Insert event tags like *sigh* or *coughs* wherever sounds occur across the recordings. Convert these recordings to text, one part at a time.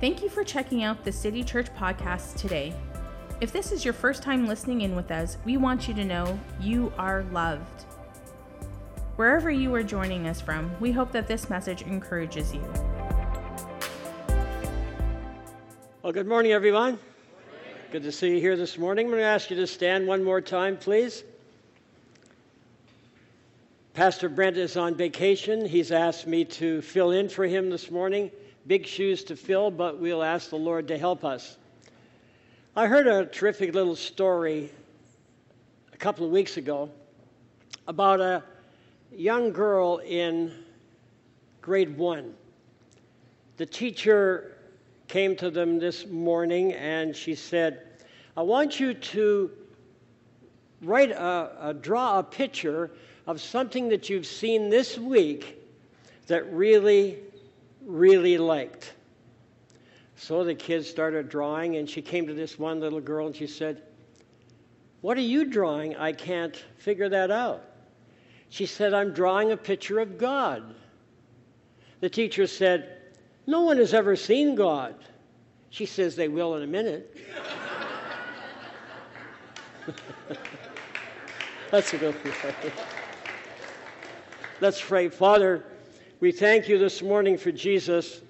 Thank you for checking out the City Church podcast today. If this is your first time listening in with us, we want you to know you are loved. Wherever you are joining us from, we hope that this message encourages you. Well, good morning, everyone. Good to see you here this morning. I'm going to ask you to stand one more time, please. Pastor Brent is on vacation. He's asked me to fill in for him this morning. Big shoes to fill, but we'll ask the Lord to help us. I heard a terrific little story a couple of weeks ago about a young girl in grade one. The teacher came to them this morning and she said, I want you to write a, a, draw a picture of something that you've seen this week that really, really liked. So the kids started drawing, and she came to this one little girl and she said, What are you drawing? I can't figure that out. She said, I'm drawing a picture of God. The teacher said, No one has ever seen God. She says they will in a minute. *laughs* Let's go. Let's pray. Father, we thank you this morning for Jesus.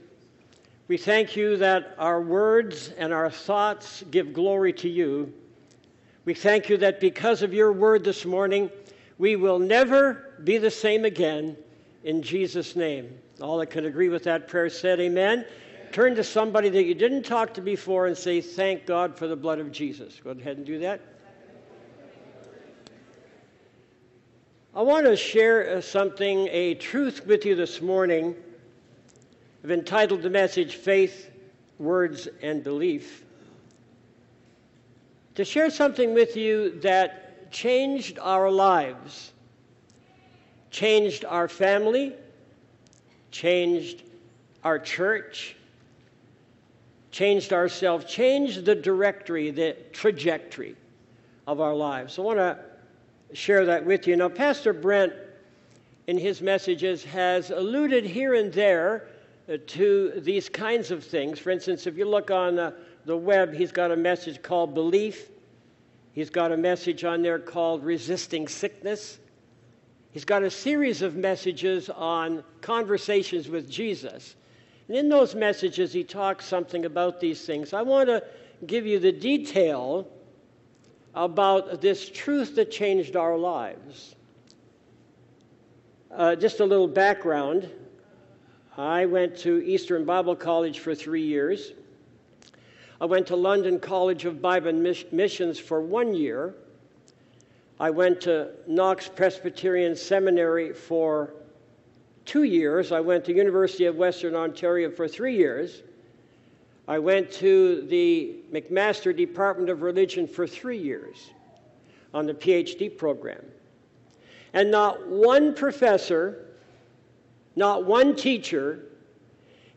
We thank you that our words and our thoughts give glory to you. We thank you that because of your word this morning, we will never be the same again. In Jesus' name. All that could agree with that prayer said, Amen. Turn to somebody that you didn't talk to before and say, Thank God for the blood of Jesus. Go ahead and do that. I want to share uh, something, a truth with you this morning. I've entitled the message Faith, Words, and Belief. To share something with you that changed our lives, changed our family, changed our church, changed ourselves, changed the directory, the trajectory of our lives. I want to share that with you. Now, Pastor Brent, in his messages, has alluded here and there uh, to these kinds of things. For instance, if you look on uh, the web, he's got a message called Belief. He's got a message on there called Resisting Sickness. He's got a series of messages on conversations with Jesus. And in those messages, he talks something about these things. I want to give you the detail about this truth that changed our lives. Uh, just a little background. I went to Eastern Bible College for three years. I went to London College of Bible Missions for one year. I went to Knox Presbyterian Seminary for two years. I went to University of Western Ontario for three years. I went to the McMaster Department of Religion for three years on the PhD program. And not one professor, not one teacher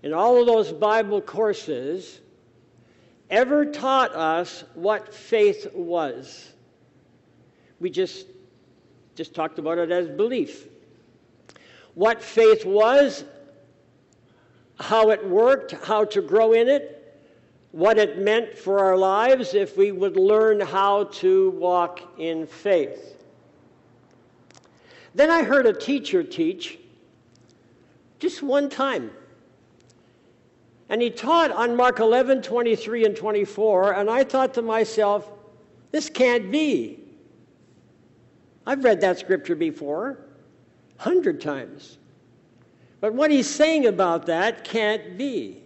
in all of those Bible courses ever taught us what faith was. We just, just talked about it as belief what faith was, how it worked, how to grow in it, what it meant for our lives if we would learn how to walk in faith. Then I heard a teacher teach just one time. And he taught on Mark 11, 23, and 24, and I thought to myself, this can't be. I've read that scripture before hundred times. But what he's saying about that can't be.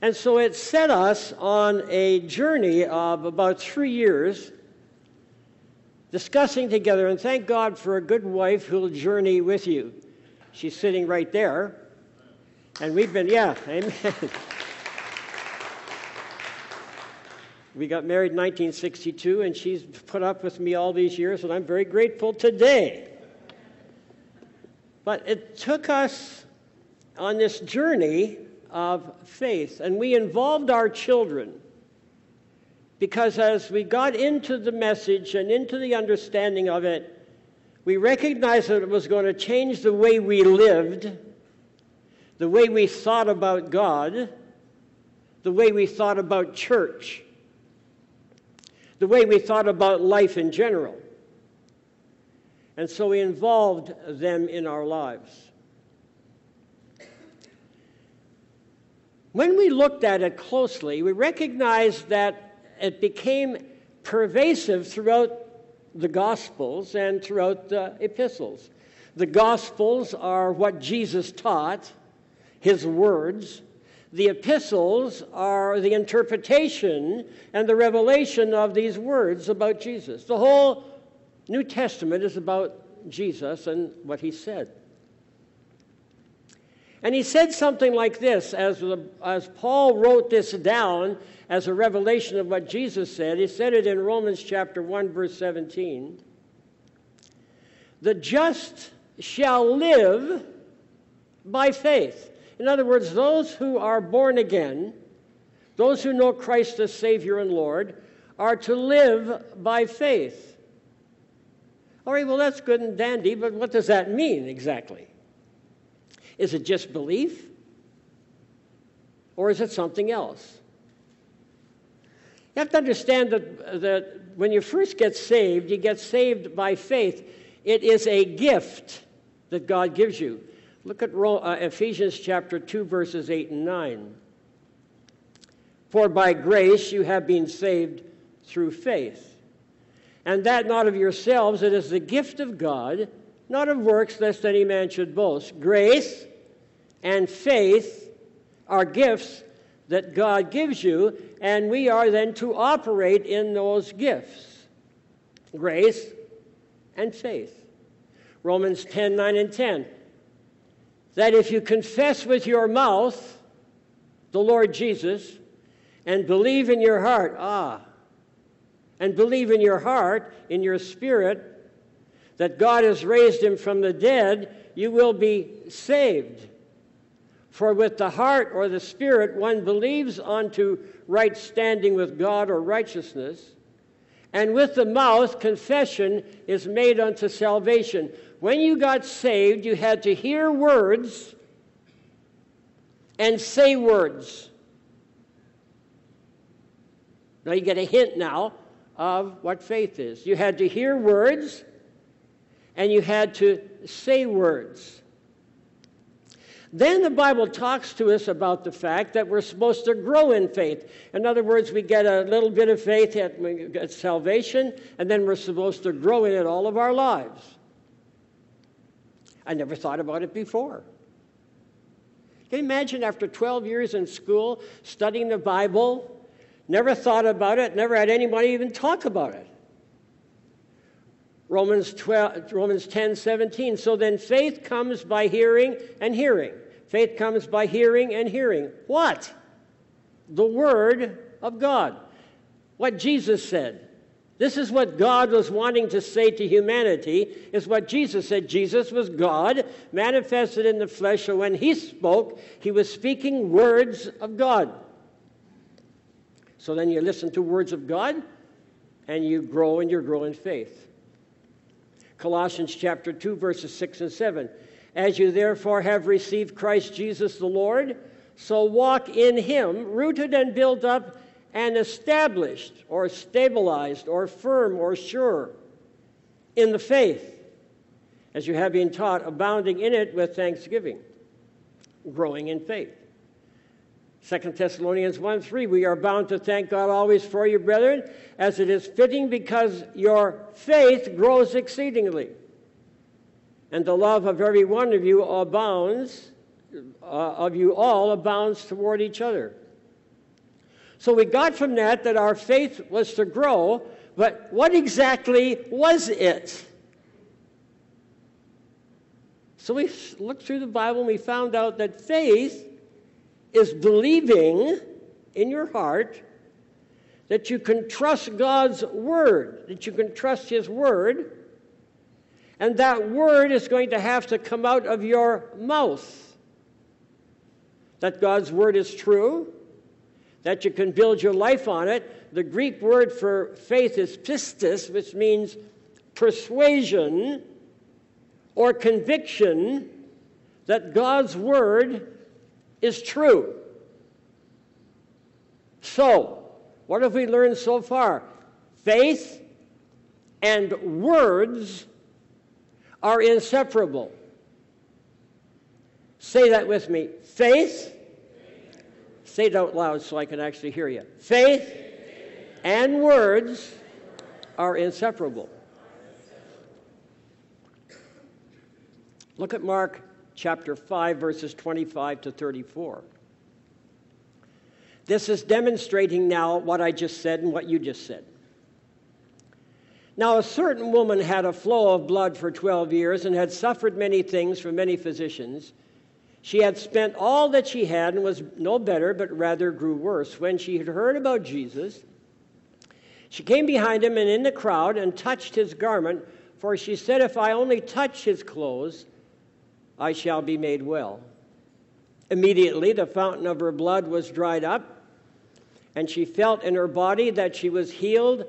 And so it set us on a journey of about three years discussing together, and thank God for a good wife who'll journey with you. She's sitting right there. And we've been, yeah, amen. we got married in 1962, and she's put up with me all these years, and I'm very grateful today. But it took us on this journey of faith, and we involved our children. Because as we got into the message and into the understanding of it, we recognized that it was going to change the way we lived, the way we thought about God, the way we thought about church, the way we thought about life in general. And so we involved them in our lives. When we looked at it closely, we recognized that it became pervasive throughout the Gospels and throughout the epistles. The Gospels are what Jesus taught, his words. The epistles are the interpretation and the revelation of these words about Jesus. The whole New Testament is about Jesus and what he said. And he said something like this as, as Paul wrote this down as a revelation of what Jesus said. He said it in Romans chapter 1, verse 17. The just shall live by faith. In other words, those who are born again, those who know Christ as Savior and Lord, are to live by faith. All right, well, that's good and dandy, but what does that mean exactly? Is it just belief? Or is it something else? You have to understand that, that when you first get saved, you get saved by faith. It is a gift that God gives you. Look at uh, Ephesians chapter 2, verses 8 and 9. For by grace you have been saved through faith. And that not of yourselves, it is the gift of God, not of works, lest any man should boast. Grace and faith are gifts that God gives you, and we are then to operate in those gifts grace and faith. Romans 10 9 and 10. That if you confess with your mouth the Lord Jesus and believe in your heart, ah, and believe in your heart, in your spirit, that God has raised him from the dead, you will be saved. For with the heart or the spirit one believes unto right standing with God or righteousness, and with the mouth confession is made unto salvation. When you got saved, you had to hear words and say words. Now you get a hint now of what faith is. You had to hear words and you had to say words. Then the Bible talks to us about the fact that we're supposed to grow in faith. In other words, we get a little bit of faith at salvation, and then we're supposed to grow in it all of our lives. I never thought about it before. Can you imagine after 12 years in school studying the Bible, never thought about it, never had anybody even talk about it? Romans, 12, Romans 10 17. So then faith comes by hearing and hearing. Faith comes by hearing and hearing. What? The Word of God. What Jesus said. This is what God was wanting to say to humanity, is what Jesus said. Jesus was God, manifested in the flesh, so when he spoke, he was speaking words of God. So then you listen to words of God, and you grow and you grow in faith. Colossians chapter 2, verses 6 and 7. As you therefore have received Christ Jesus the Lord, so walk in him, rooted and built up and established or stabilized or firm or sure in the faith, as you have been taught, abounding in it with thanksgiving, growing in faith. 2 Thessalonians 1 3, we are bound to thank God always for you, brethren, as it is fitting because your faith grows exceedingly. And the love of every one of you abounds, uh, of you all abounds toward each other. So we got from that that our faith was to grow, but what exactly was it? So we looked through the Bible and we found out that faith is believing in your heart that you can trust God's word, that you can trust His word, and that word is going to have to come out of your mouth. That God's word is true, that you can build your life on it. The Greek word for faith is pistis, which means persuasion or conviction that God's word is true. So, what have we learned so far? Faith and words are inseparable. Say that with me. Faith, say it out loud so I can actually hear you. Faith and words are inseparable. Look at Mark chapter 5, verses 25 to 34. This is demonstrating now what I just said and what you just said. Now, a certain woman had a flow of blood for 12 years and had suffered many things from many physicians. She had spent all that she had and was no better, but rather grew worse. When she had heard about Jesus, she came behind him and in the crowd and touched his garment, for she said, If I only touch his clothes, I shall be made well. Immediately, the fountain of her blood was dried up, and she felt in her body that she was healed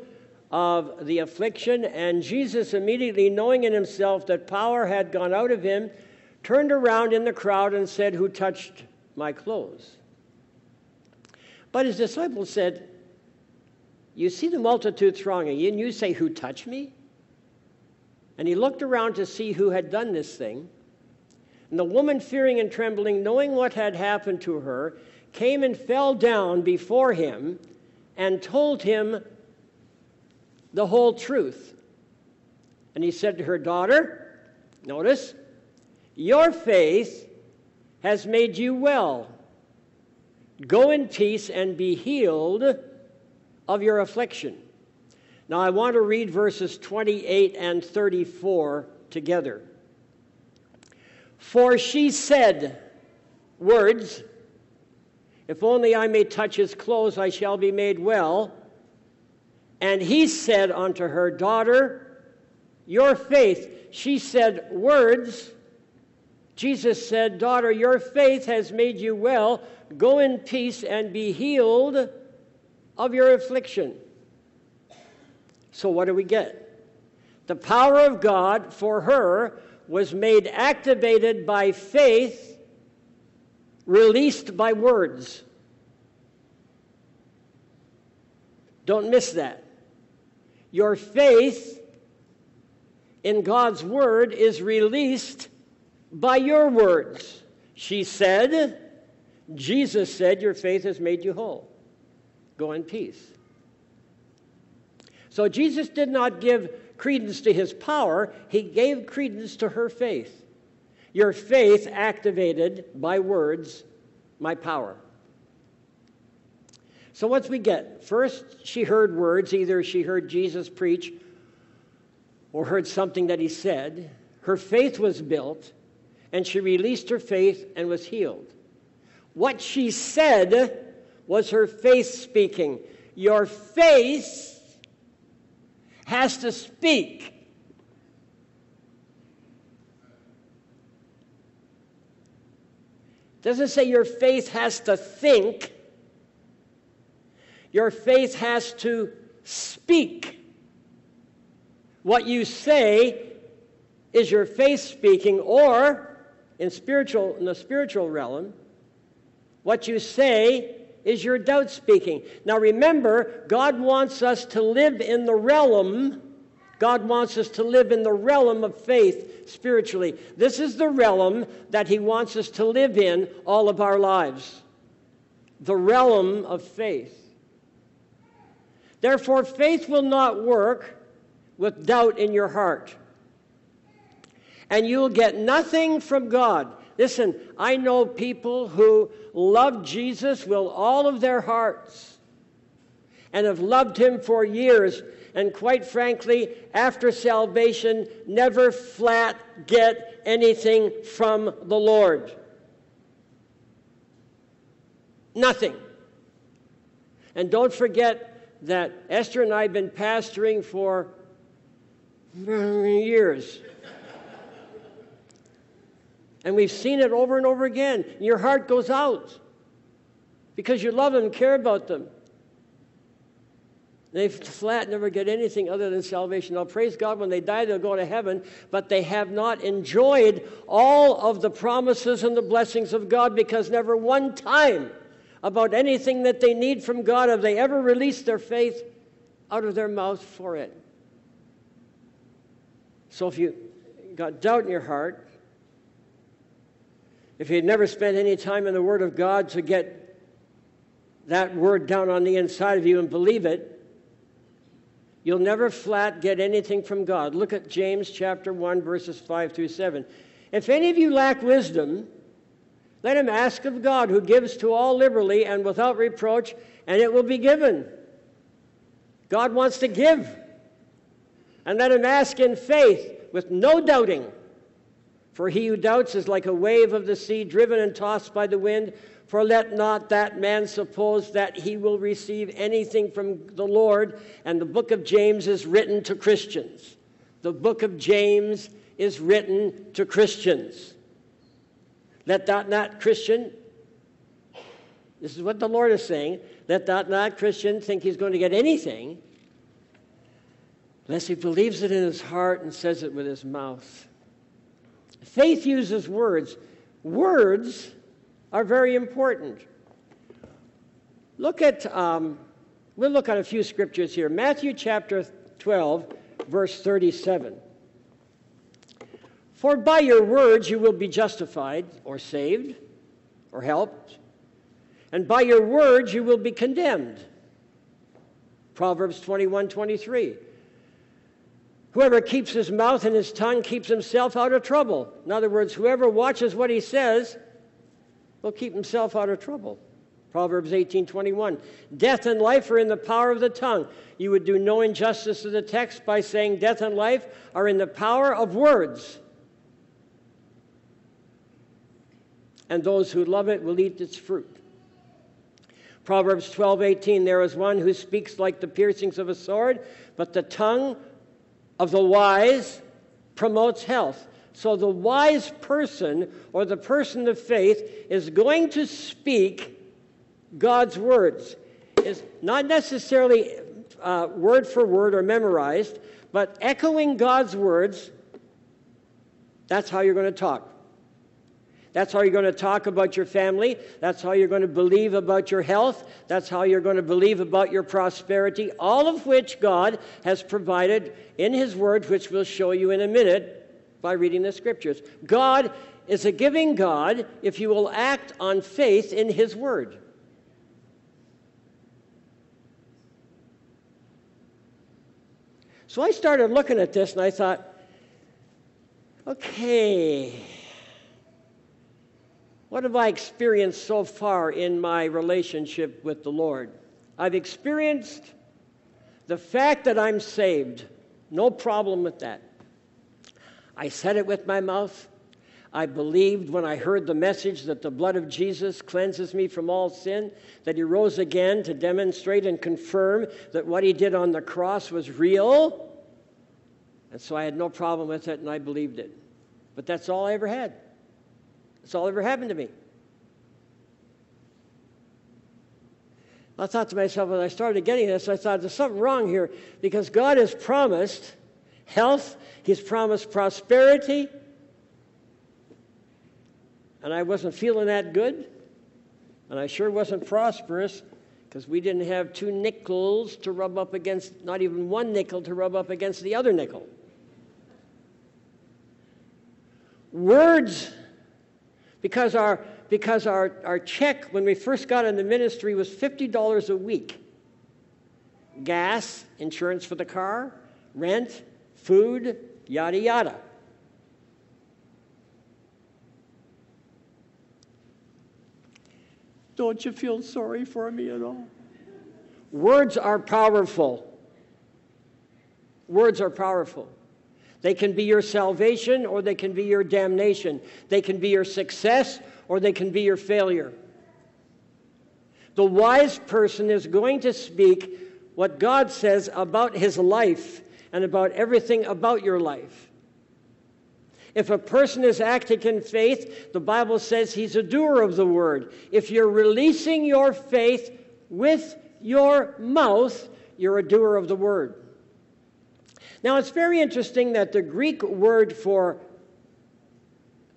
of the affliction, and Jesus, immediately knowing in himself that power had gone out of him, turned around in the crowd and said, Who touched my clothes? But his disciples said, You see the multitude thronging, you, and you say, Who touched me? And he looked around to see who had done this thing. And the woman, fearing and trembling, knowing what had happened to her, came and fell down before him and told him the whole truth. And he said to her, Daughter, notice, your faith has made you well. Go in peace and be healed of your affliction. Now, I want to read verses 28 and 34 together. For she said, Words, if only I may touch his clothes, I shall be made well. And he said unto her, Daughter, your faith. She said, Words. Jesus said, Daughter, your faith has made you well. Go in peace and be healed of your affliction. So, what do we get? The power of God for her was made activated by faith, released by words. Don't miss that. Your faith in God's word is released by your words. She said, Jesus said, Your faith has made you whole. Go in peace. So Jesus did not give credence to his power, he gave credence to her faith. Your faith activated by words my power. So, what's we get? First, she heard words. Either she heard Jesus preach or heard something that he said. Her faith was built, and she released her faith and was healed. What she said was her faith speaking. Your faith has to speak. doesn't say your faith has to think your faith has to speak. What you say is your faith speaking, or in spiritual in the spiritual realm, what you say is your doubt speaking. Now remember, God wants us to live in the realm. God wants us to live in the realm of faith spiritually. This is the realm that He wants us to live in all of our lives. The realm of faith. Therefore, faith will not work with doubt in your heart. And you'll get nothing from God. Listen, I know people who love Jesus with all of their hearts and have loved him for years, and quite frankly, after salvation, never flat get anything from the Lord. Nothing. And don't forget, that Esther and I have been pastoring for years. And we've seen it over and over again. Your heart goes out because you love them and care about them. They flat never get anything other than salvation. Now, praise God, when they die, they'll go to heaven, but they have not enjoyed all of the promises and the blessings of God because never one time about anything that they need from God? Have they ever released their faith out of their mouth for it? So if you got doubt in your heart, if you'd never spent any time in the Word of God to get that Word down on the inside of you and believe it, you'll never flat get anything from God. Look at James chapter 1, verses 5 through 7. If any of you lack wisdom, let him ask of God, who gives to all liberally and without reproach, and it will be given. God wants to give. And let him ask in faith with no doubting. For he who doubts is like a wave of the sea driven and tossed by the wind. For let not that man suppose that he will receive anything from the Lord. And the book of James is written to Christians. The book of James is written to Christians. Let that not Christian, this is what the Lord is saying, let that not Christian think he's going to get anything unless he believes it in his heart and says it with his mouth. Faith uses words. Words are very important. Look at, um, we'll look at a few scriptures here. Matthew chapter 12, verse 37. For by your words you will be justified or saved or helped, and by your words you will be condemned. Proverbs 21 23. Whoever keeps his mouth and his tongue keeps himself out of trouble. In other words, whoever watches what he says will keep himself out of trouble. Proverbs 18:21. Death and life are in the power of the tongue. You would do no injustice to the text by saying death and life are in the power of words. and those who love it will eat its fruit. Proverbs 12:18 There is one who speaks like the piercings of a sword, but the tongue of the wise promotes health. So the wise person or the person of faith is going to speak God's words. Is not necessarily uh, word for word or memorized, but echoing God's words. That's how you're going to talk. That's how you're going to talk about your family. That's how you're going to believe about your health. That's how you're going to believe about your prosperity, all of which God has provided in His Word, which we'll show you in a minute by reading the Scriptures. God is a giving God if you will act on faith in His Word. So I started looking at this and I thought, okay what have I experienced so far in my relationship with the Lord? I've experienced the fact that I'm saved. No problem with that. I said it with my mouth. I believed when I heard the message that the blood of Jesus cleanses me from all sin, that he rose again to demonstrate and confirm that what he did on the cross was real. And so I had no problem with it and I believed it. But that's all I ever had. That's all ever happened to me. I thought to myself, when I started getting this, I thought there's something wrong here because God has promised health, He's promised prosperity, and I wasn't feeling that good, and I sure wasn't prosperous because we didn't have two nickels to rub up against, not even one nickel to rub up against the other nickel. Words because our, because our, our check when we first got in the ministry was $50 a week gas, insurance for the car, rent, food, yada, yada. Don't you feel sorry for me at all? Words are powerful. Words are powerful. They can be your salvation or they can be your damnation. They can be your success or they can be your failure. The wise person is going to speak what God says about his life and about everything about your life. If a person is acting in faith, the Bible says he's a doer of the word. If you're releasing your faith with your mouth, you're a doer of the word. Now, it's very interesting that the Greek word for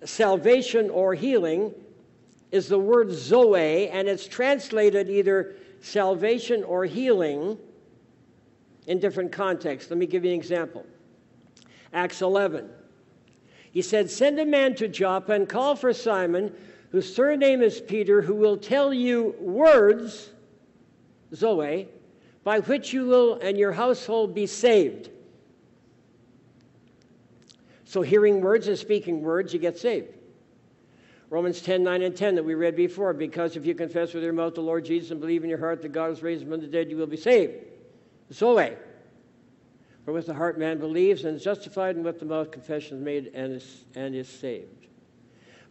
salvation or healing is the word Zoe, and it's translated either salvation or healing in different contexts. Let me give you an example. Acts 11. He said, Send a man to Joppa and call for Simon, whose surname is Peter, who will tell you words, Zoe, by which you will and your household be saved. So, hearing words and speaking words, you get saved. Romans 10 9 and 10 that we read before, because if you confess with your mouth the Lord Jesus and believe in your heart that God has raised him from the dead, you will be saved. Zoe. For with the heart man believes and is justified, and with the mouth confession is made and is, and is saved.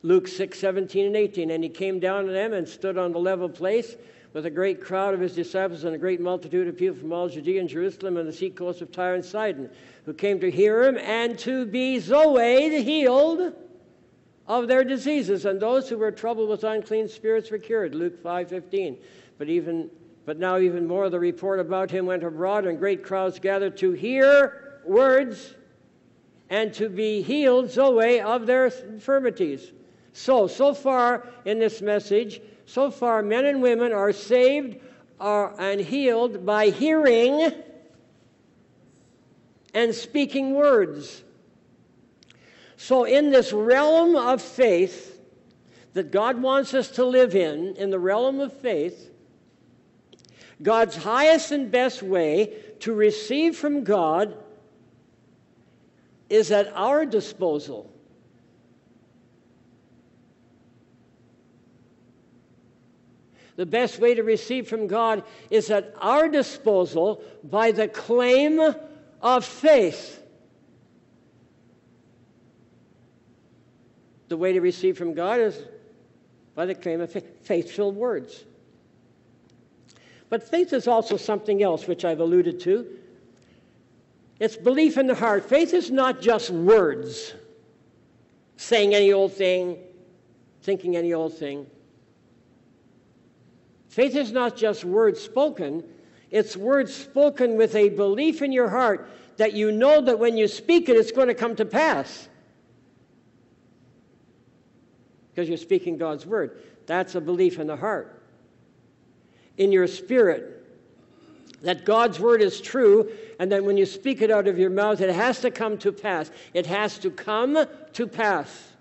Luke 6, 17 and 18. And he came down to them and stood on the level place with a great crowd of his disciples and a great multitude of people from all Judea and Jerusalem and the seacoast of Tyre and Sidon, who came to hear him and to be Zoe, healed of their diseases. And those who were troubled with unclean spirits were cured. Luke 5:15. But even but now, even more, the report about him went abroad, and great crowds gathered to hear words and to be healed, Zoe, of their infirmities. So, so far in this message, so far, men and women are saved are, and healed by hearing and speaking words. So, in this realm of faith that God wants us to live in, in the realm of faith, God's highest and best way to receive from God is at our disposal. The best way to receive from God is at our disposal by the claim of faith. The way to receive from God is by the claim of faith filled words. But faith is also something else, which I've alluded to. It's belief in the heart. Faith is not just words, saying any old thing, thinking any old thing. Faith is not just words spoken, it's words spoken with a belief in your heart that you know that when you speak it, it's going to come to pass. Because you're speaking God's word. That's a belief in the heart in your spirit that God's word is true, and that when you speak it out of your mouth, it has to come to pass. It has to come to pass.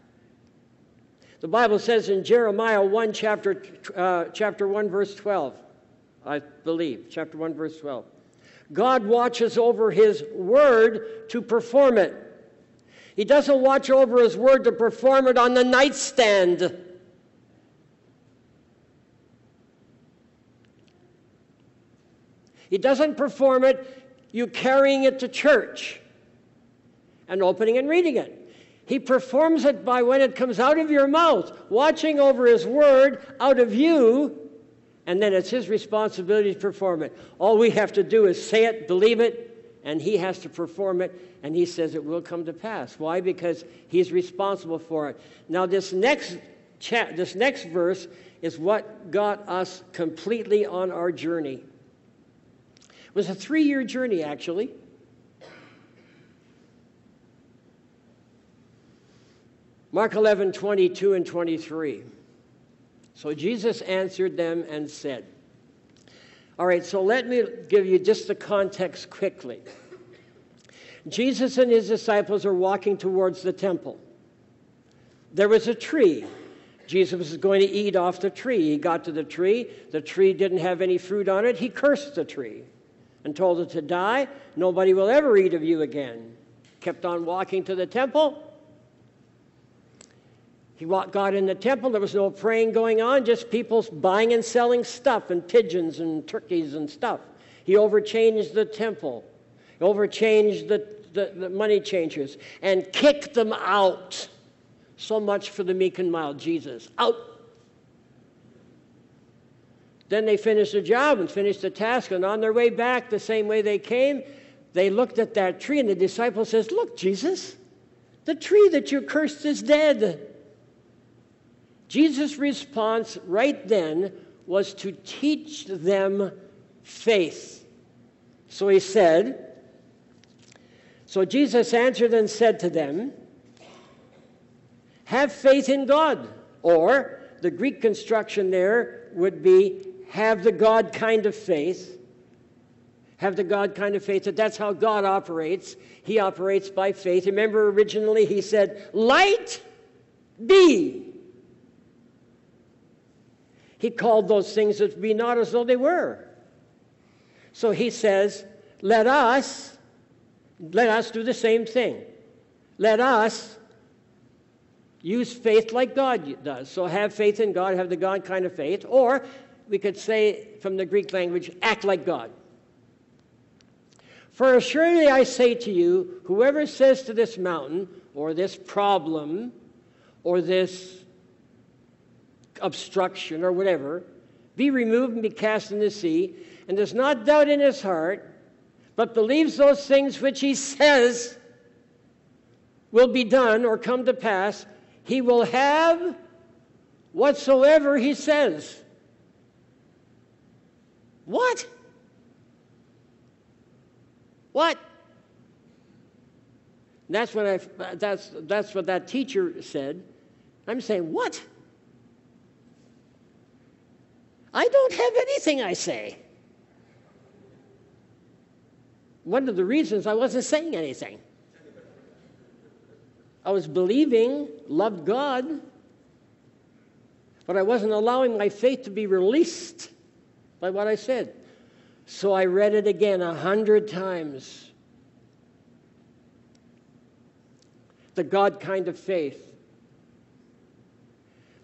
The Bible says in Jeremiah 1, chapter, uh, chapter 1, verse 12, I believe, chapter 1, verse 12. God watches over his word to perform it. He doesn't watch over his word to perform it on the nightstand. He doesn't perform it, you carrying it to church and opening and reading it. He performs it by when it comes out of your mouth, watching over His word out of you, and then it's His responsibility to perform it. All we have to do is say it, believe it, and He has to perform it, and He says it will come to pass. Why? Because He's responsible for it. Now, this next, chat, this next verse is what got us completely on our journey. It was a three year journey, actually. Mark 11, 22 and 23. So Jesus answered them and said, All right, so let me give you just the context quickly. Jesus and his disciples are walking towards the temple. There was a tree. Jesus was going to eat off the tree. He got to the tree. The tree didn't have any fruit on it. He cursed the tree and told it to die. Nobody will ever eat of you again. Kept on walking to the temple. He walked got in the temple. There was no praying going on, just people buying and selling stuff and pigeons and turkeys and stuff. He overchanged the temple, overchanged the, the, the money changers, and kicked them out. So much for the meek and mild Jesus. Out then they finished the job and finished the task, and on their way back, the same way they came, they looked at that tree, and the disciple says, Look, Jesus, the tree that you cursed is dead. Jesus' response right then was to teach them faith. So he said, So Jesus answered and said to them, Have faith in God, or the Greek construction there would be have the God kind of faith. Have the God kind of faith that that's how God operates. He operates by faith. Remember, originally he said, Light be. He called those things that be not as though they were. So he says, Let us, let us do the same thing. Let us use faith like God does. So have faith in God, have the God kind of faith. Or we could say from the Greek language, act like God. For assuredly I say to you, whoever says to this mountain, or this problem, or this obstruction, or whatever, be removed and be cast in the sea, and does not doubt in his heart, but believes those things which he *laughs* says will be done or come to pass, he will have whatsoever he says. What? What? That's what I that's that's what that teacher said. I'm saying, what? I don't have anything I say. One of the reasons I wasn't saying anything. I was believing, loved God, but I wasn't allowing my faith to be released by what I said. So I read it again a hundred times. The God kind of faith.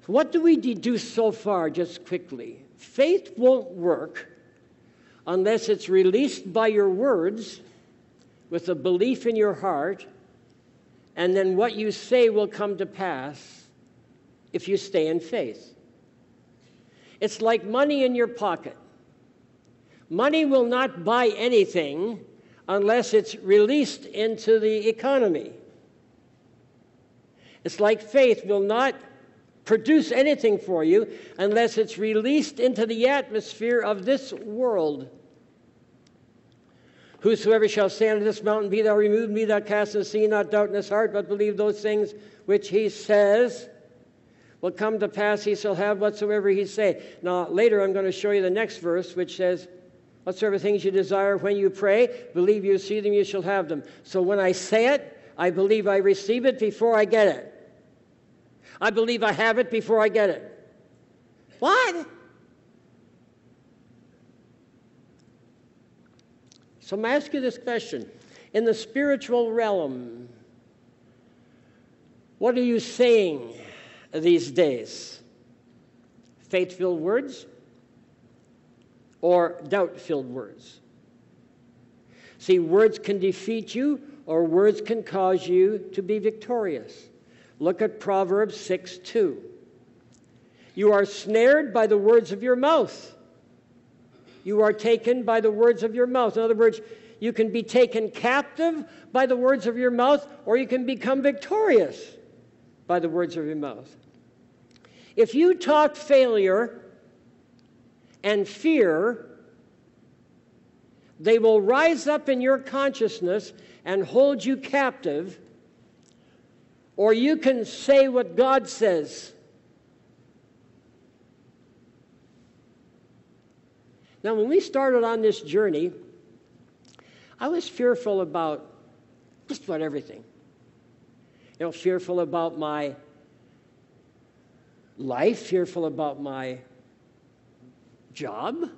What do we deduce so far, just quickly? Faith won't work unless it's released by your words with a belief in your heart and then what you say will come to pass if you stay in faith. It's like money in your pocket. Money will not buy anything unless it's released into the economy. It's like faith will not produce anything for you unless it's released into the atmosphere of this world. Whosoever shall stand on this mountain, be thou removed, be thou cast in the sea, not doubt in his heart, but believe those things which he says will come to pass, he shall have whatsoever he say. Now, later I'm going to show you the next verse, which says, Whatsoever things you desire when you pray, believe you see them, you shall have them. So when I say it, I believe I receive it before I get it. I believe I have it before I get it. What? So I'm asking you this question. In the spiritual realm, what are you saying these days? Faith filled words or doubt filled words? See, words can defeat you or words can cause you to be victorious. Look at Proverbs 6 2. You are snared by the words of your mouth. You are taken by the words of your mouth. In other words, you can be taken captive by the words of your mouth, or you can become victorious by the words of your mouth. If you talk failure and fear, they will rise up in your consciousness and hold you captive, or you can say what God says. Now, when we started on this journey, I was fearful about just about everything. You know, fearful about my life, fearful about my job,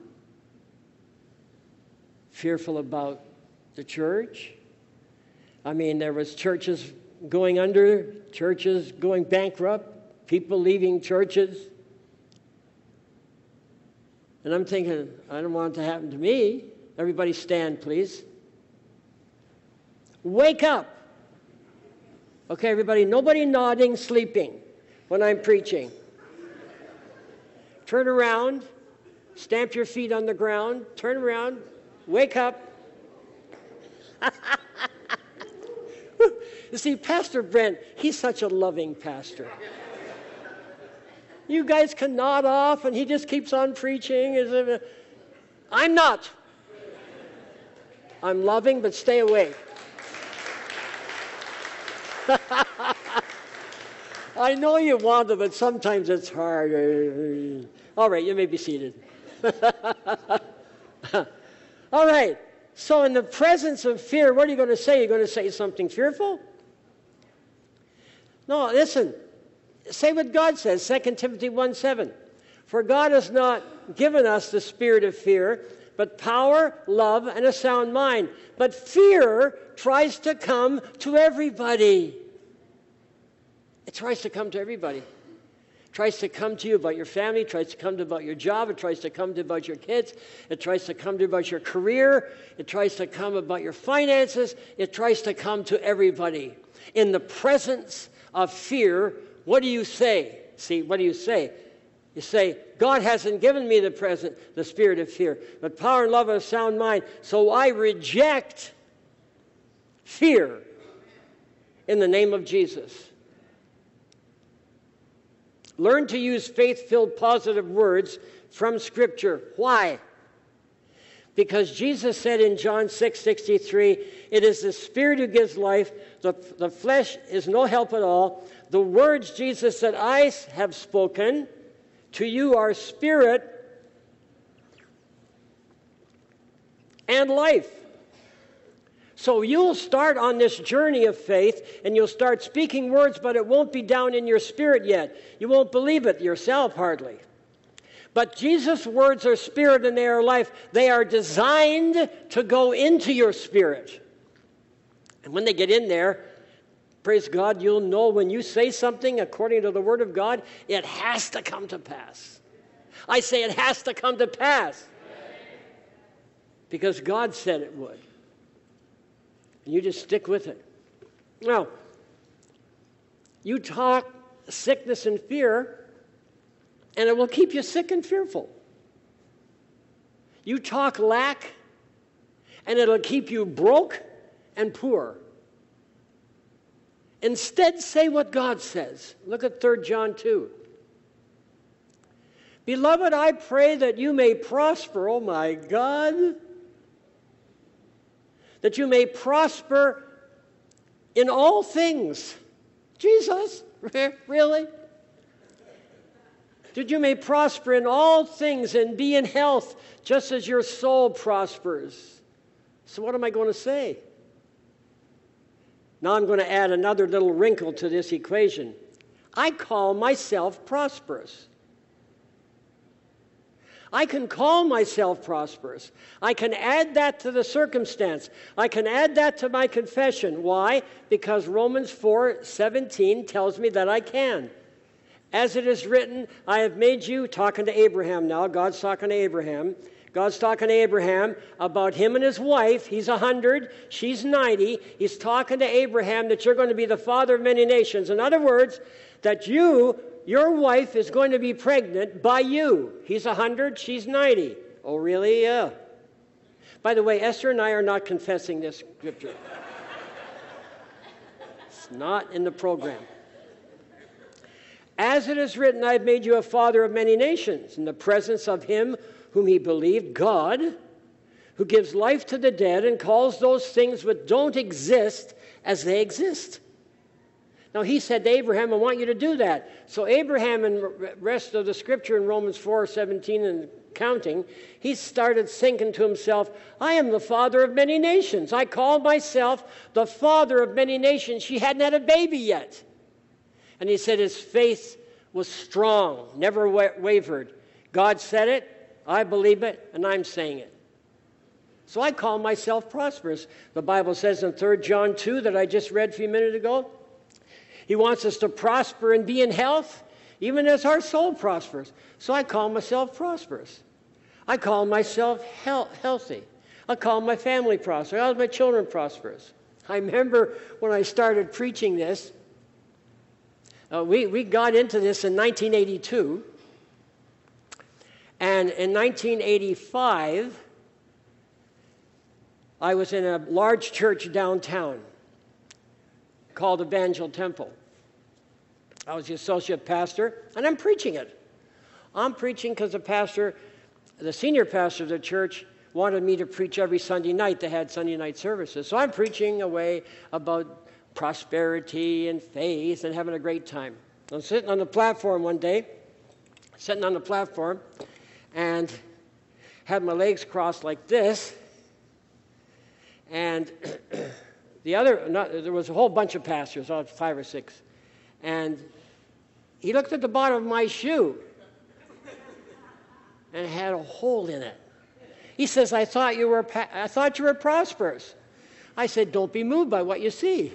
fearful about the church. I mean, there was churches going under, churches going bankrupt, people leaving churches. And I'm thinking, I don't want it to happen to me. Everybody stand, please. Wake up. Okay, everybody, nobody nodding, sleeping when I'm preaching. Turn around, stamp your feet on the ground, turn around, wake up. *laughs* you see, Pastor Brent, he's such a loving pastor. You guys can nod off and he just keeps on preaching. I'm not. I'm loving, but stay awake. *laughs* I know you want to, but sometimes it's hard. All right, you may be seated. *laughs* All right. So, in the presence of fear, what are you going to say? You're going to say something fearful? No, listen. Say what God says, 2 Timothy 1 7. For God has not given us the spirit of fear, but power, love, and a sound mind. But fear tries to come to everybody. It tries to come to everybody. It tries to come to you about your family, it tries to come to about your job, it tries to come to about your kids, it tries to come to about your career, it tries to come about your finances, it tries to come to everybody. In the presence of fear, what do you say? See, what do you say? You say, God hasn't given me the present, the spirit of fear, but power and love a sound mind. So I reject fear in the name of Jesus. Learn to use faith filled positive words from Scripture. Why? Because Jesus said in John 6 63, it is the Spirit who gives life, the, the flesh is no help at all. The words Jesus said, I have spoken to you are spirit and life. So you'll start on this journey of faith and you'll start speaking words, but it won't be down in your spirit yet. You won't believe it yourself hardly. But Jesus' words are spirit and they are life. They are designed to go into your spirit. And when they get in there, praise God, you'll know when you say something according to the Word of God, it has to come to pass. I say it has to come to pass. Because God said it would. And you just stick with it. Now, you talk sickness and fear, and it will keep you sick and fearful. You talk lack, and it'll keep you broke and poor. Instead, say what God says. Look at 3 John 2. Beloved, I pray that you may prosper, oh my God that you may prosper in all things. Jesus, *laughs* really? That you may prosper in all things and be in health, just as your soul prospers. So, what am I going to say? Now, I'm going to add another little wrinkle to this equation. I call myself prosperous. I can call myself prosperous. I can add that to the circumstance. I can add that to my confession. Why? Because Romans 4 17 tells me that I can. As it is written, I have made you, talking to Abraham now, God's talking to Abraham. God's talking to Abraham about him and his wife. He's 100, she's 90. He's talking to Abraham that you're going to be the father of many nations. In other words, that you your wife is going to be pregnant by you. He's 100, she's 90. Oh, really? Yeah. By the way, Esther and I are not confessing this scripture. it's not in the program. As it is written, I have made you a father of many nations, in the presence of him whom he believed, God, who gives life to the dead and calls those things which don't exist as they exist. Now, he said to Abraham, I want you to do that. So, Abraham, and rest of the scripture in Romans 4 17 and counting, he started thinking to himself, I am the father of many nations. I call myself the father of many nations. She hadn't had a baby yet. And he said his faith was strong, never wavered. God said it, I believe it, and I'm saying it. So I call myself prosperous. The Bible says in 3 John 2 that I just read a few minutes ago, he wants us to prosper and be in health, even as our soul prospers. So I call myself prosperous. I call myself healthy. I call my family prosperous. I call my children prosperous. I remember when I started preaching this, uh, we, we got into this in 1982. And in 1985, I was in a large church downtown called Evangel Temple. I was the associate pastor, and I'm preaching it. I'm preaching because the pastor, the senior pastor of the church, wanted me to preach every Sunday night. They had Sunday night services. So I'm preaching away about prosperity and faith and having a great time. I'm sitting on the platform one day, sitting on the platform, and had my legs crossed like this. And *clears throat* the other, not, there was a whole bunch of pastors, uh, five or six. And he looked at the bottom of my shoe and had a hole in it. He says, I thought you were, I thought you were prosperous. I said, Don't be moved by what you see.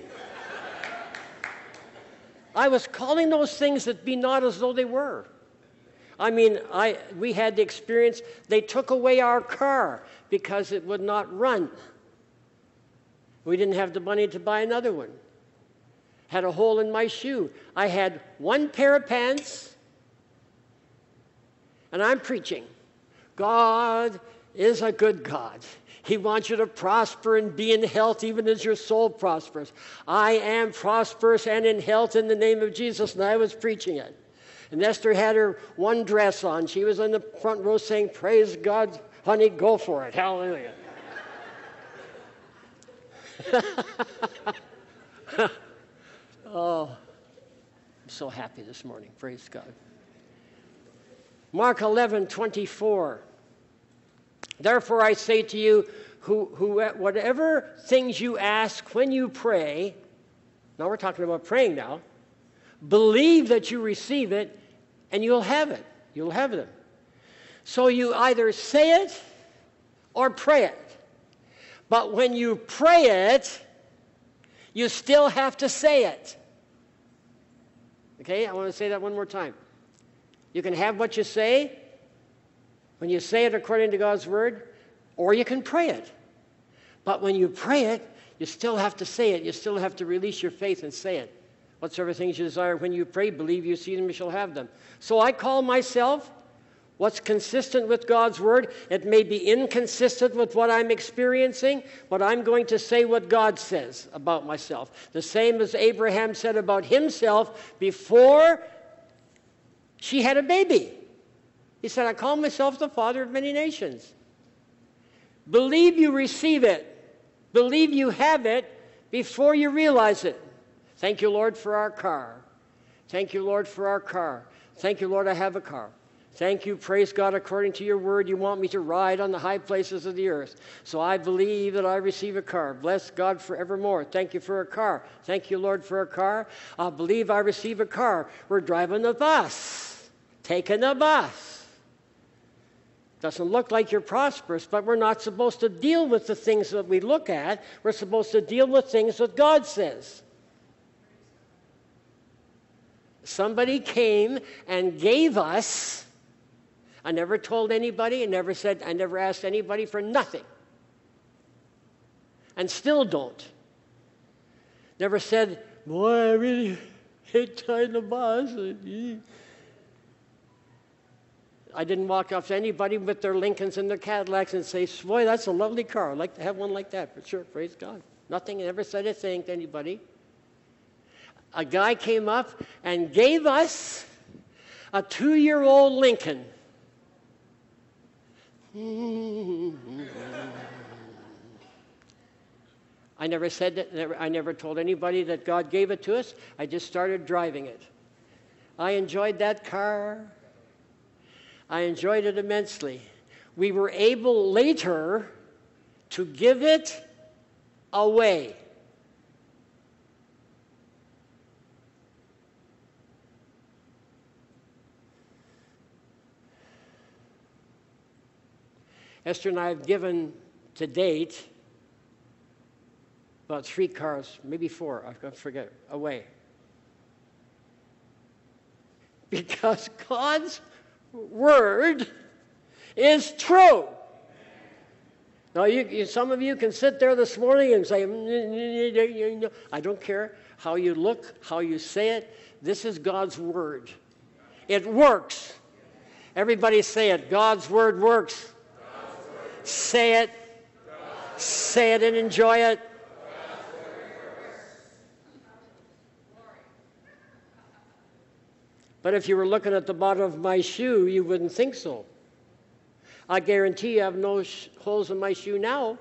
I was calling those things that be not as though they were. I mean, I, we had the experience, they took away our car because it would not run. We didn't have the money to buy another one. Had a hole in my shoe. I had one pair of pants, and I'm preaching. God is a good God. He wants you to prosper and be in health even as your soul prospers. I am prosperous and in health in the name of Jesus, and I was preaching it. And Esther had her one dress on. She was in the front row saying, Praise God, honey, go for it. Hallelujah. *laughs* oh, I'm so happy this morning. Praise God. Mark 11, 24. Therefore, I say to you, who, who, whatever things you ask when you pray, now we're talking about praying now, believe that you receive it and you'll have it. You'll have them. So you either say it or pray it. But when you pray it, you still have to say it. Okay, I want to say that one more time. You can have what you say when you say it according to God's word, or you can pray it. But when you pray it, you still have to say it. You still have to release your faith and say it. Whatsoever things you desire when you pray, believe you see them, you shall have them. So I call myself what's consistent with God's word. It may be inconsistent with what I'm experiencing, but I'm going to say what God says about myself. The same as Abraham said about himself before she had a baby. He said, I call myself the father of many nations. Believe you receive it, believe you have it before you realize it. Thank you, Lord, for our car. Thank you, Lord, for our car. Thank you, Lord, I have a car. Thank you, praise God, according to your word, you want me to ride on the high places of the earth. So I believe that I receive a car. Bless God forevermore. Thank you for a car. Thank you, Lord, for a car. I believe I receive a car. We're driving the bus, taking the bus. Doesn't look like you're prosperous, but we're not supposed to deal with the things that we look at. We're supposed to deal with things that God says. Somebody came and gave us. I never told anybody, I never said, I never asked anybody for nothing. And still don't. Never said, Boy, I really hate tying the bus. I didn't walk up to anybody with their Lincolns and their Cadillacs and say, Boy, that's a lovely car. I'd like to have one like that for sure. Praise God. Nothing, never said a thing to anybody a guy came up and gave us a two year old Lincoln. *laughs* I never said that, I never told anybody that God gave it to us. I just started driving it. I enjoyed that car. I enjoyed it immensely. We were able later to give it away. Esther and I have given to date about three cars, maybe four, I forget, away. *laughs* Because God's word is true. Now, you, you, some of you can sit there this morning and say, mm, mm, mm, I don't care how you look, how you say it. This is God's word. It works. Everybody say it. God's word works. Say it. Say it and enjoy it. But if you were looking at the bottom of my shoe, you wouldn't think so. I guarantee you I have no sh- holes in my shoe now.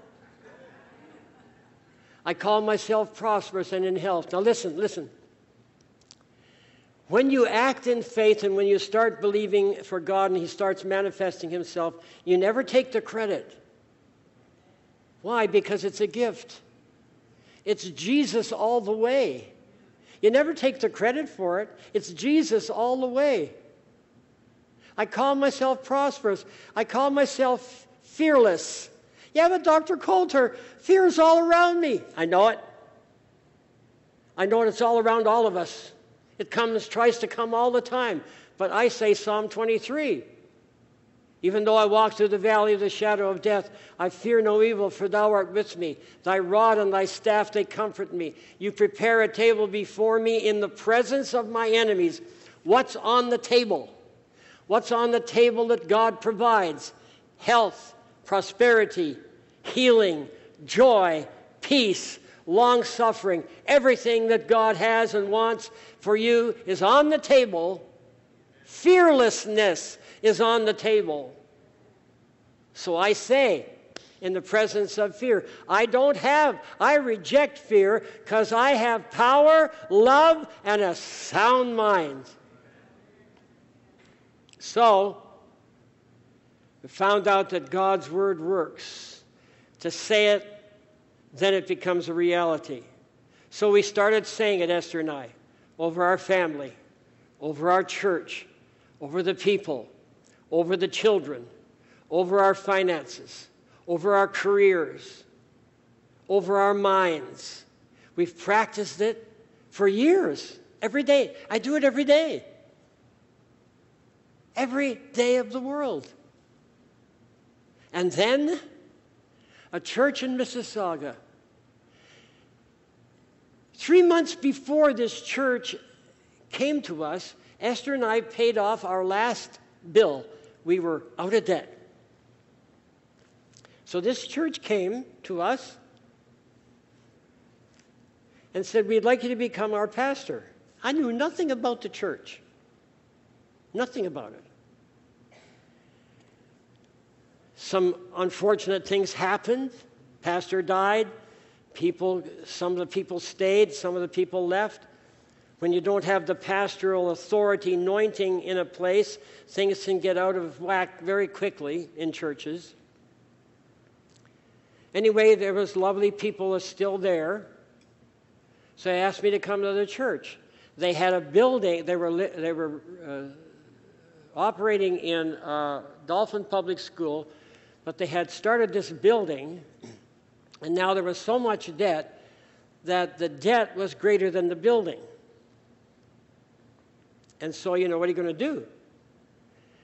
I call myself prosperous and in health. Now, listen, listen. When you act in faith and when you start believing for God and He starts manifesting Himself, you never take the credit. Why? Because it's a gift. It's Jesus all the way. You never take the credit for it. It's Jesus all the way. I call myself prosperous. I call myself fearless. Yeah, but Dr. Coulter, fear is all around me. I know it. I know it's all around all of us. It comes, tries to come all the time. But I say Psalm 23. Even though I walk through the valley of the shadow of death, I fear no evil, for thou art with me. Thy rod and thy staff, they comfort me. You prepare a table before me in the presence of my enemies. What's on the table? What's on the table that God provides? Health, prosperity, healing, joy, peace, long suffering. Everything that God has and wants for you is on the table. Fearlessness is on the table. So I say, in the presence of fear, I don't have, I reject fear because I have power, love, and a sound mind. So, we found out that God's word works. To say it, then it becomes a reality. So we started saying it, Esther and I, over our family, over our church, over the people, over the children, over our finances, over our careers, over our minds. We've practiced it for years, every day. I do it every day. Every day of the world. And then a church in Mississauga. Three months before this church came to us, Esther and I paid off our last bill we were out of debt. So this church came to us and said, We'd like you to become our pastor. I knew nothing about the church, nothing about it. Some unfortunate things happened. Pastor died. People, some of the people stayed, some of the people left. When you don't have the pastoral authority anointing in a place, things can get out of whack very quickly in churches. Anyway, there was lovely people still there. So they asked me to come to the church. They had a building. They were they were uh, operating in uh, Dauphin Public School, but they had started this building, and now there was so much debt that the debt was greater than the building. And so, you know, what are you going to do?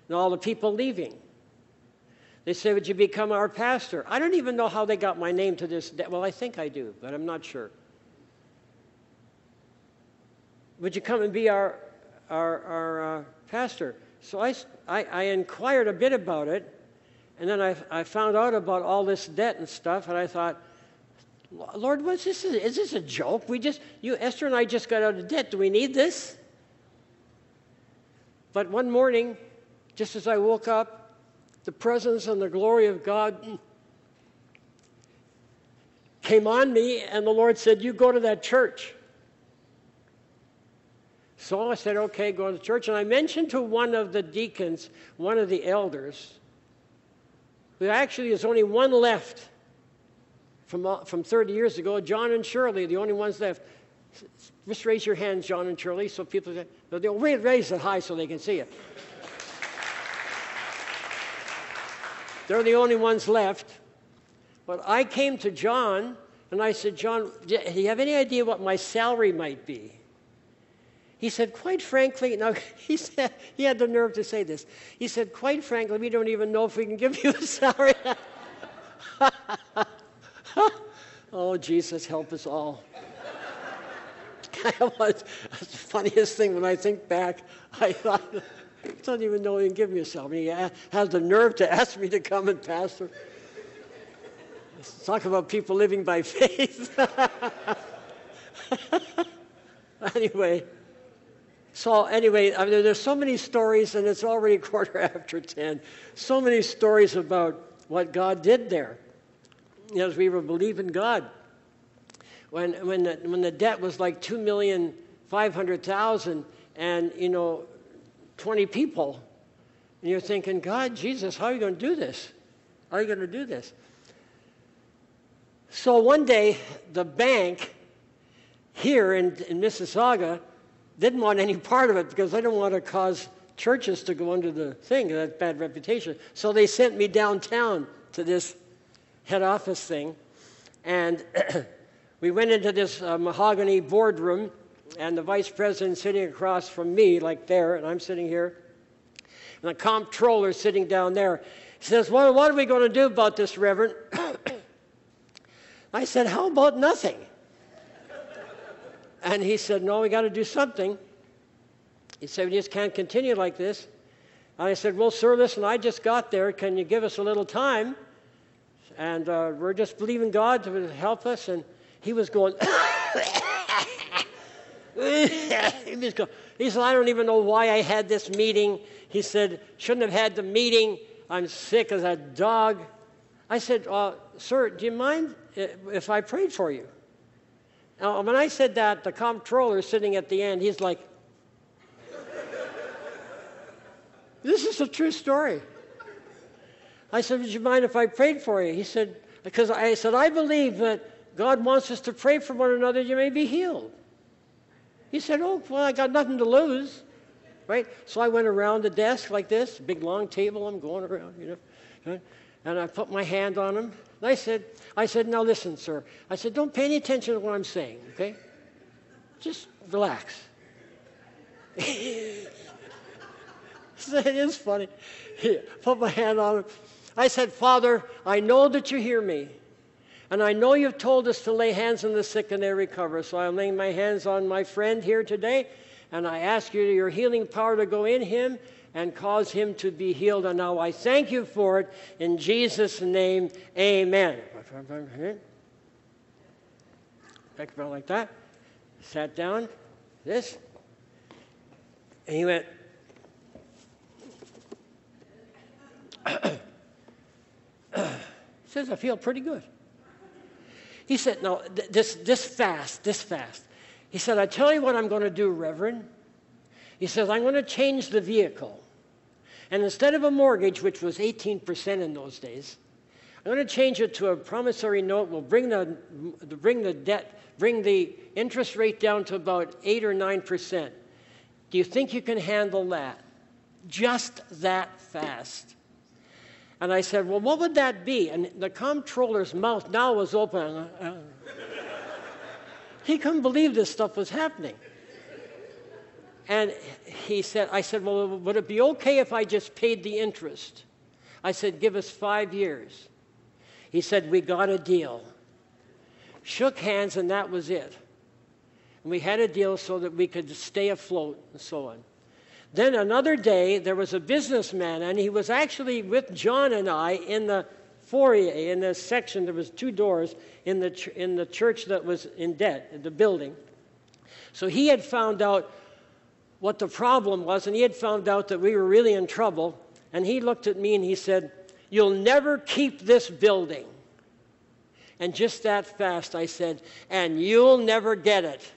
And all the people leaving. They say, Would you become our pastor? I don't even know how they got my name to this day. Well, I think I do, but I'm not sure. Would you come and be our, our, our uh, pastor? So I, I, I, inquired a bit about it, and then I, I found out about all this debt and stuff, and I thought, Lord, what's this? Is this a joke? We just, you, Esther and I just got out of debt. Do we need this? But one morning, just as I woke up, the presence and the glory of God came on me, and the Lord said, You go to that church. So I said, Okay, go to the church. And I mentioned to one of the deacons, one of the elders, who actually is only one left from, uh, from 30 years ago, John and Shirley, the only ones left. Just raise your hands, John and Shirley, so people say, they'll raise it high so they can see it. They're the only ones left. But I came to John and I said, John, do you have any idea what my salary might be? He said, quite frankly, *laughs* now he said he had the nerve to say this. He said, quite frankly, we don't even know if we can give you a salary. *laughs* oh, Jesus, help us all. *laughs* That's the funniest thing when I think back. I thought, he doesn't even know he can give me a salary. He has the nerve to ask me to come and pastor. Talk about people living by faith. *laughs* anyway, so anyway, I mean, there's so many stories, and it's already *laughs* quarter after ten. So many stories about what God did there as we were believing God when, when, the, when the debt was like 2,500,000 and, you know, 20 people. And you're thinking, God, Jesus, how are you going to do this? How are you going to do this? So one day, the bank here in, in Mississauga didn't want any part of it because they didn't want to cause churches to go under the thing, that bad reputation. So they sent me downtown to this head office thing. And *clears throat* we went into this uh, mahogany boardroom, and the vice president sitting across from me, like there, and I'm sitting here. And the comptroller sitting down there. He says, What, what are we going to do about this, Reverend? *coughs* I said, How about nothing? and he said, No, we got to do something. He said, We just can't continue like this. And I said, Well, sir, listen, I just got there. Can you give us a little time? And uh, we're just believing God to help us. And he was going, *coughs* he, was going he said, I don't even know why I had this meeting. He said, Shouldn't have had the meeting. I'm sick as a dog. I said, uh, Sir, do you mind if I prayed for you? Now, when I said that, the comptroller sitting at the end, he's like, This is a true story. I said, Would you mind if I prayed for you? He said, Because I said, I believe that God wants us to pray for one another, you may be healed. He said, Oh, well, I got nothing to lose. Right? So I went around the desk like this, big long table, I'm going around, you know. And I put my hand on him. And I said, I said, now listen, sir. I said, don't pay any attention to what I'm saying, okay? Just relax. *laughs* it is funny. *laughs* Put my hand on him. I said, Father, I know that you hear me. And I know you've told us to lay hands on the sick and they recover. So I'm laying my hands on my friend here today. And I ask you, your healing power to go in him and cause him to be healed. And now I thank you for it. In Jesus' name, amen. Back around like that. Sat down. This. And he went, *coughs* *coughs* says, I feel pretty good. He said, No, th- this, this fast, this fast. He said, I tell you what I'm going to do, Reverend. He says, I'm going to change the vehicle. And instead of a mortgage, which was 18% in those days, I'm going to change it to a promissory note. We'll bring the, bring the debt, bring the interest rate down to about 8 or 9%. Do you think you can handle that? Just that fast. And I said, Well, what would that be? And the comptroller's mouth now was open. he couldn't believe this stuff was happening. And he said, I said, Well, would it be okay if I just paid the interest? I said, Give us five years. He said, We got a deal. Shook hands, and that was it. And we had a deal so that we could stay afloat and so on. Then another day, there was a businessman, and he was actually with John and I in the foyer, in the section. There was two doors in the, ch- in the church that was in debt, the building. So he had found out what the problem was, and he had found out that we were really in trouble. And he looked at me and he said, You'll never keep this building. And just that fast, I said, And you'll never get it.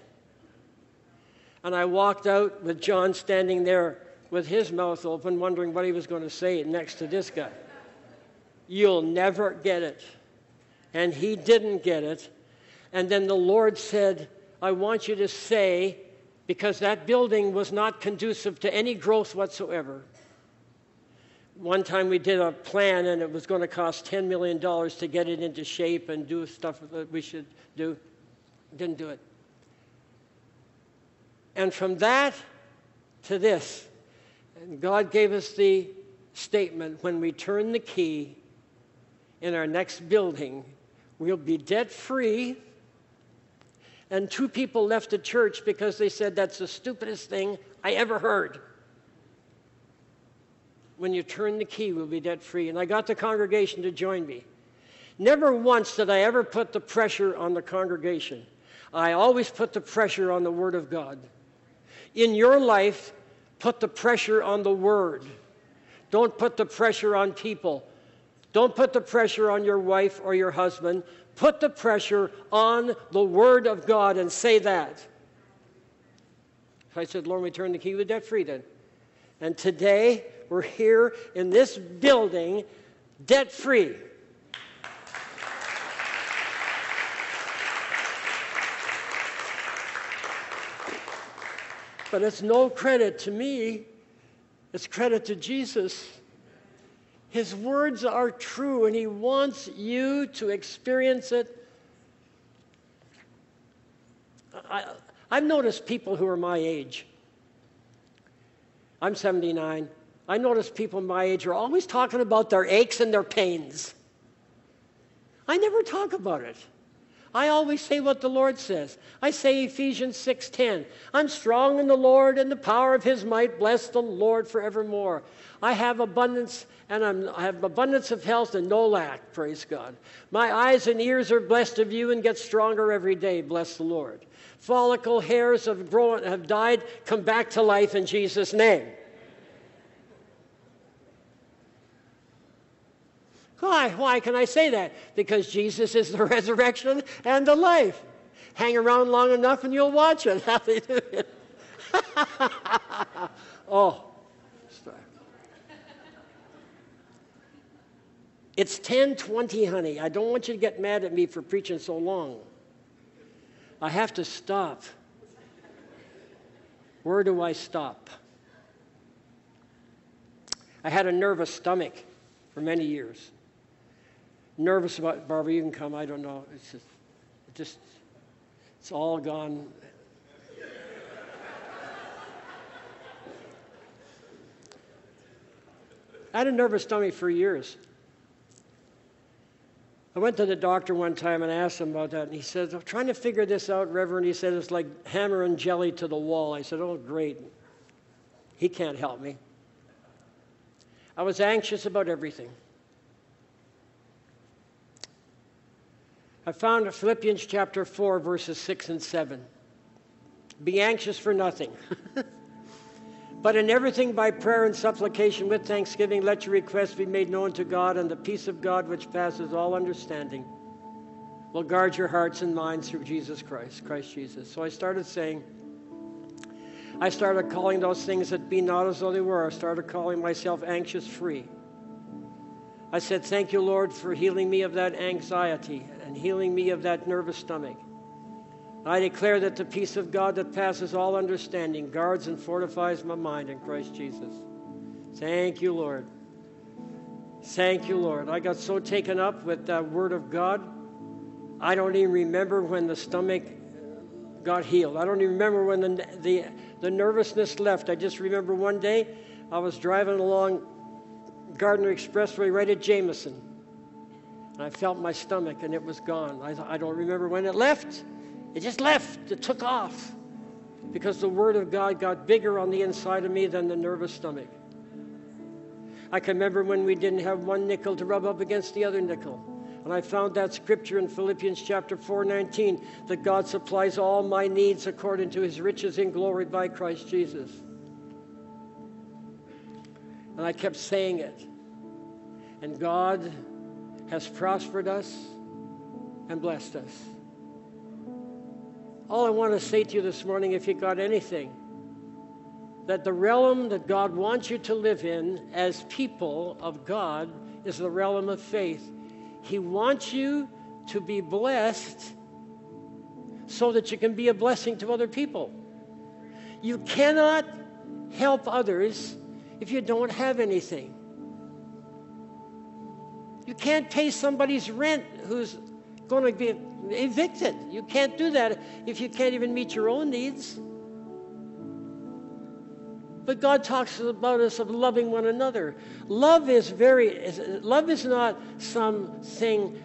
And I walked out with John standing there with his mouth open, wondering what he was going to say next to this guy. You'll never get it. And he didn't get it. And then the Lord said, I want you to say, because that building was not conducive to any growth whatsoever. One time we did a plan and it was going to cost $10 million to get it into shape and do stuff that we should do. Didn't do it. And from that to this, God gave us the statement when we turn the key in our next building, we'll be debt free. And two people left the church because they said that's the stupidest thing I ever heard. When you turn the key, we'll be debt free. And I got the congregation to join me. Never once did I ever put the pressure on the congregation. I always put the pressure on the Word of God in your life, put the pressure on the Word. Don't put the pressure on people. Don't put the pressure on your wife or your husband. Put the pressure on the Word of God and say that. I said, Lord, we turn the key with debt free then. And today, we're here in this building debt free. But it's no credit to me, it's credit to Jesus. His words are true, and He wants you to experience it. I, I've noticed people who are my age. I'm 79. I notice people my age are always talking about their aches and their pains. I never talk about it. I always say what the Lord says. I say Ephesians 6:10. I'm strong in the Lord and the power of his might. Bless the Lord forevermore. I have abundance and I'm, i have abundance of health and no lack, praise God. My eyes and ears are blessed of you and get stronger every day, bless the Lord. Follicle hairs have grown have died, come back to life in Jesus name. Why? Why can I say that? Because Jesus is the *laughs* resurrection and the life. Hang around long enough and you'll watch it. *laughs* Oh. It's 10:20, honey. I don't want you to get mad at me for preaching so long. I have to stop. Where do I stop? I had a nervous stomach for many years nervous about Barbara. You can come. I don't know. It's just, it just it's all gone. I had a nervous stomach for years. I went to the doctor one time and asked him about that, and he said, I'm trying to figure this out, Reverend. He said, it's like hammering jelly to the wall. I said, Oh, great. He can't help me. I was anxious about everything. I found Philippians chapter 4, verses 6 and 7. Be anxious for nothing. *laughs* but in everything by prayer and supplication with thanksgiving, let your requests be made known to God, and the peace of God, which passes all understanding, will guard your hearts and minds through Jesus Christ, Christ Jesus. So I started saying, I started calling those things that be not as though they were. I started calling myself anxious free. I said, Thank you, Lord, for healing me of that anxiety and healing me of that nervous stomach. I declare that the peace of God that passes all understanding guards and fortifies my mind in Christ Jesus. Thank you, Lord. Thank you, Lord. I got so taken up with that word of God, I don't even remember when the stomach got healed. I don't even remember when the, the, the nervousness left. I just remember one day I was driving along Gardiner Expressway right at Jameson. And I felt my stomach and it was gone. I, I don't remember when it left. It just left. It took off because the Word of God got bigger on the inside of me than the nervous stomach. I can remember when we didn't have one nickel to rub up against the other nickel. And I found that scripture in Philippians chapter 4:19 that God supplies all my needs according to his riches in glory by Christ Jesus. And I kept saying it. And God has prospered us and blessed us. All I want to say to you this morning, if you got anything, that the realm that God wants you to live in as people of God is the realm of faith. He wants you to be blessed so that you can be a blessing to other people. You cannot help others if you don't have anything. You can't pay somebody's rent who's going to be evicted. You can't do that if you can't even meet your own needs. But God talks about us of loving one another. Love is very love is not something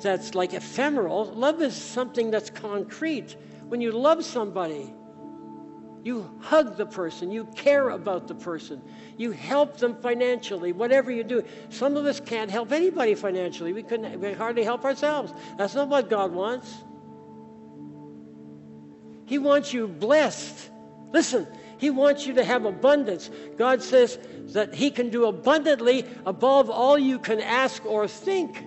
that's like ephemeral. Love is something that's concrete. When you love somebody, you hug the person, you care about the person, you help them financially, whatever you do. Some of us can't help anybody financially. We couldn't we hardly help ourselves. That's not what God wants. He wants you blessed. Listen, he wants you to have abundance. God says that He can do abundantly above all you can ask or think.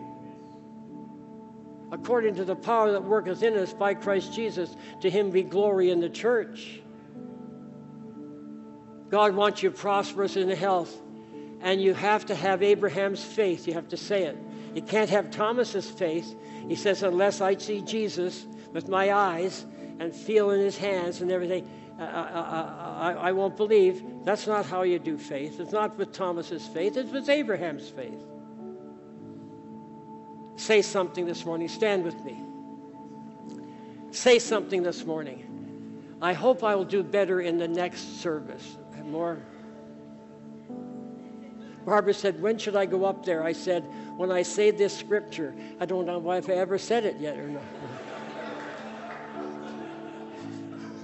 According to the power that worketh in us by Christ Jesus, to Him be glory in the church. God wants you prosperous in health. And you have to have Abraham's faith. You have to say it. You can't have Thomas's faith. He says, unless I see Jesus with my eyes and feel in his hands and everything, I, I, I, I won't believe. That's not how you do faith. It's not with Thomas's faith, it's with Abraham's faith. Say something this morning. Stand with me. Say something this morning. I hope I will do better in the next service. More. Barbara said, When should I go up there? I said, When I say this scripture. I don't know if I ever said it yet or not.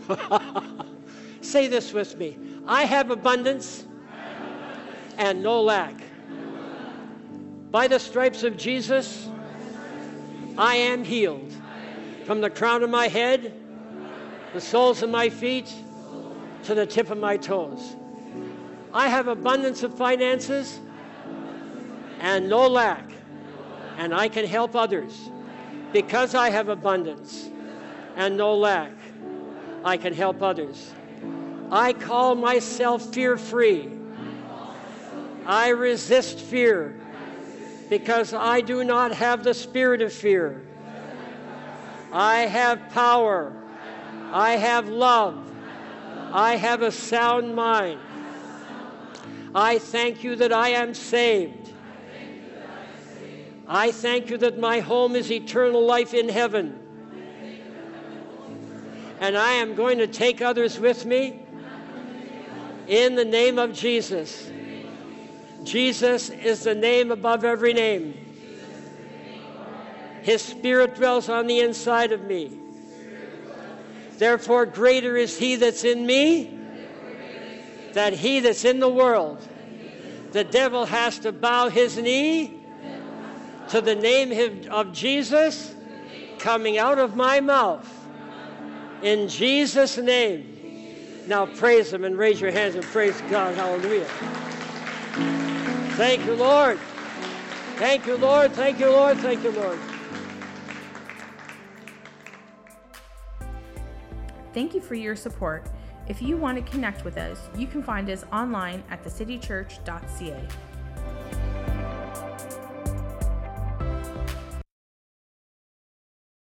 *laughs* say this with me I have abundance and no lack. By the stripes of Jesus, I am healed. From the crown of my head, the soles of my feet, to the tip of my toes. I have abundance of finances and no lack, and I can help others. Because I have abundance and no lack, I can help others. I call myself fear free. I resist fear because I do not have the spirit of fear. I have power. I have love. I have a sound mind. I thank you that I am saved. I thank you that my home is eternal life in heaven. And I am going to take others with me in the name of Jesus. Jesus is the name above every name. His Spirit dwells on the inside of me. Therefore, greater is He that's in me than He that's in the world. The devil has to bow his knee to the name of Jesus coming out of my mouth. In Jesus' name. Now praise Him and raise your hands and praise God. Hallelujah. Thank you, Lord. Thank you, Lord. Thank you, Lord. Thank you, Lord. Thank you for your support. If you want to connect with us, you can find us online at thecitychurch.ca.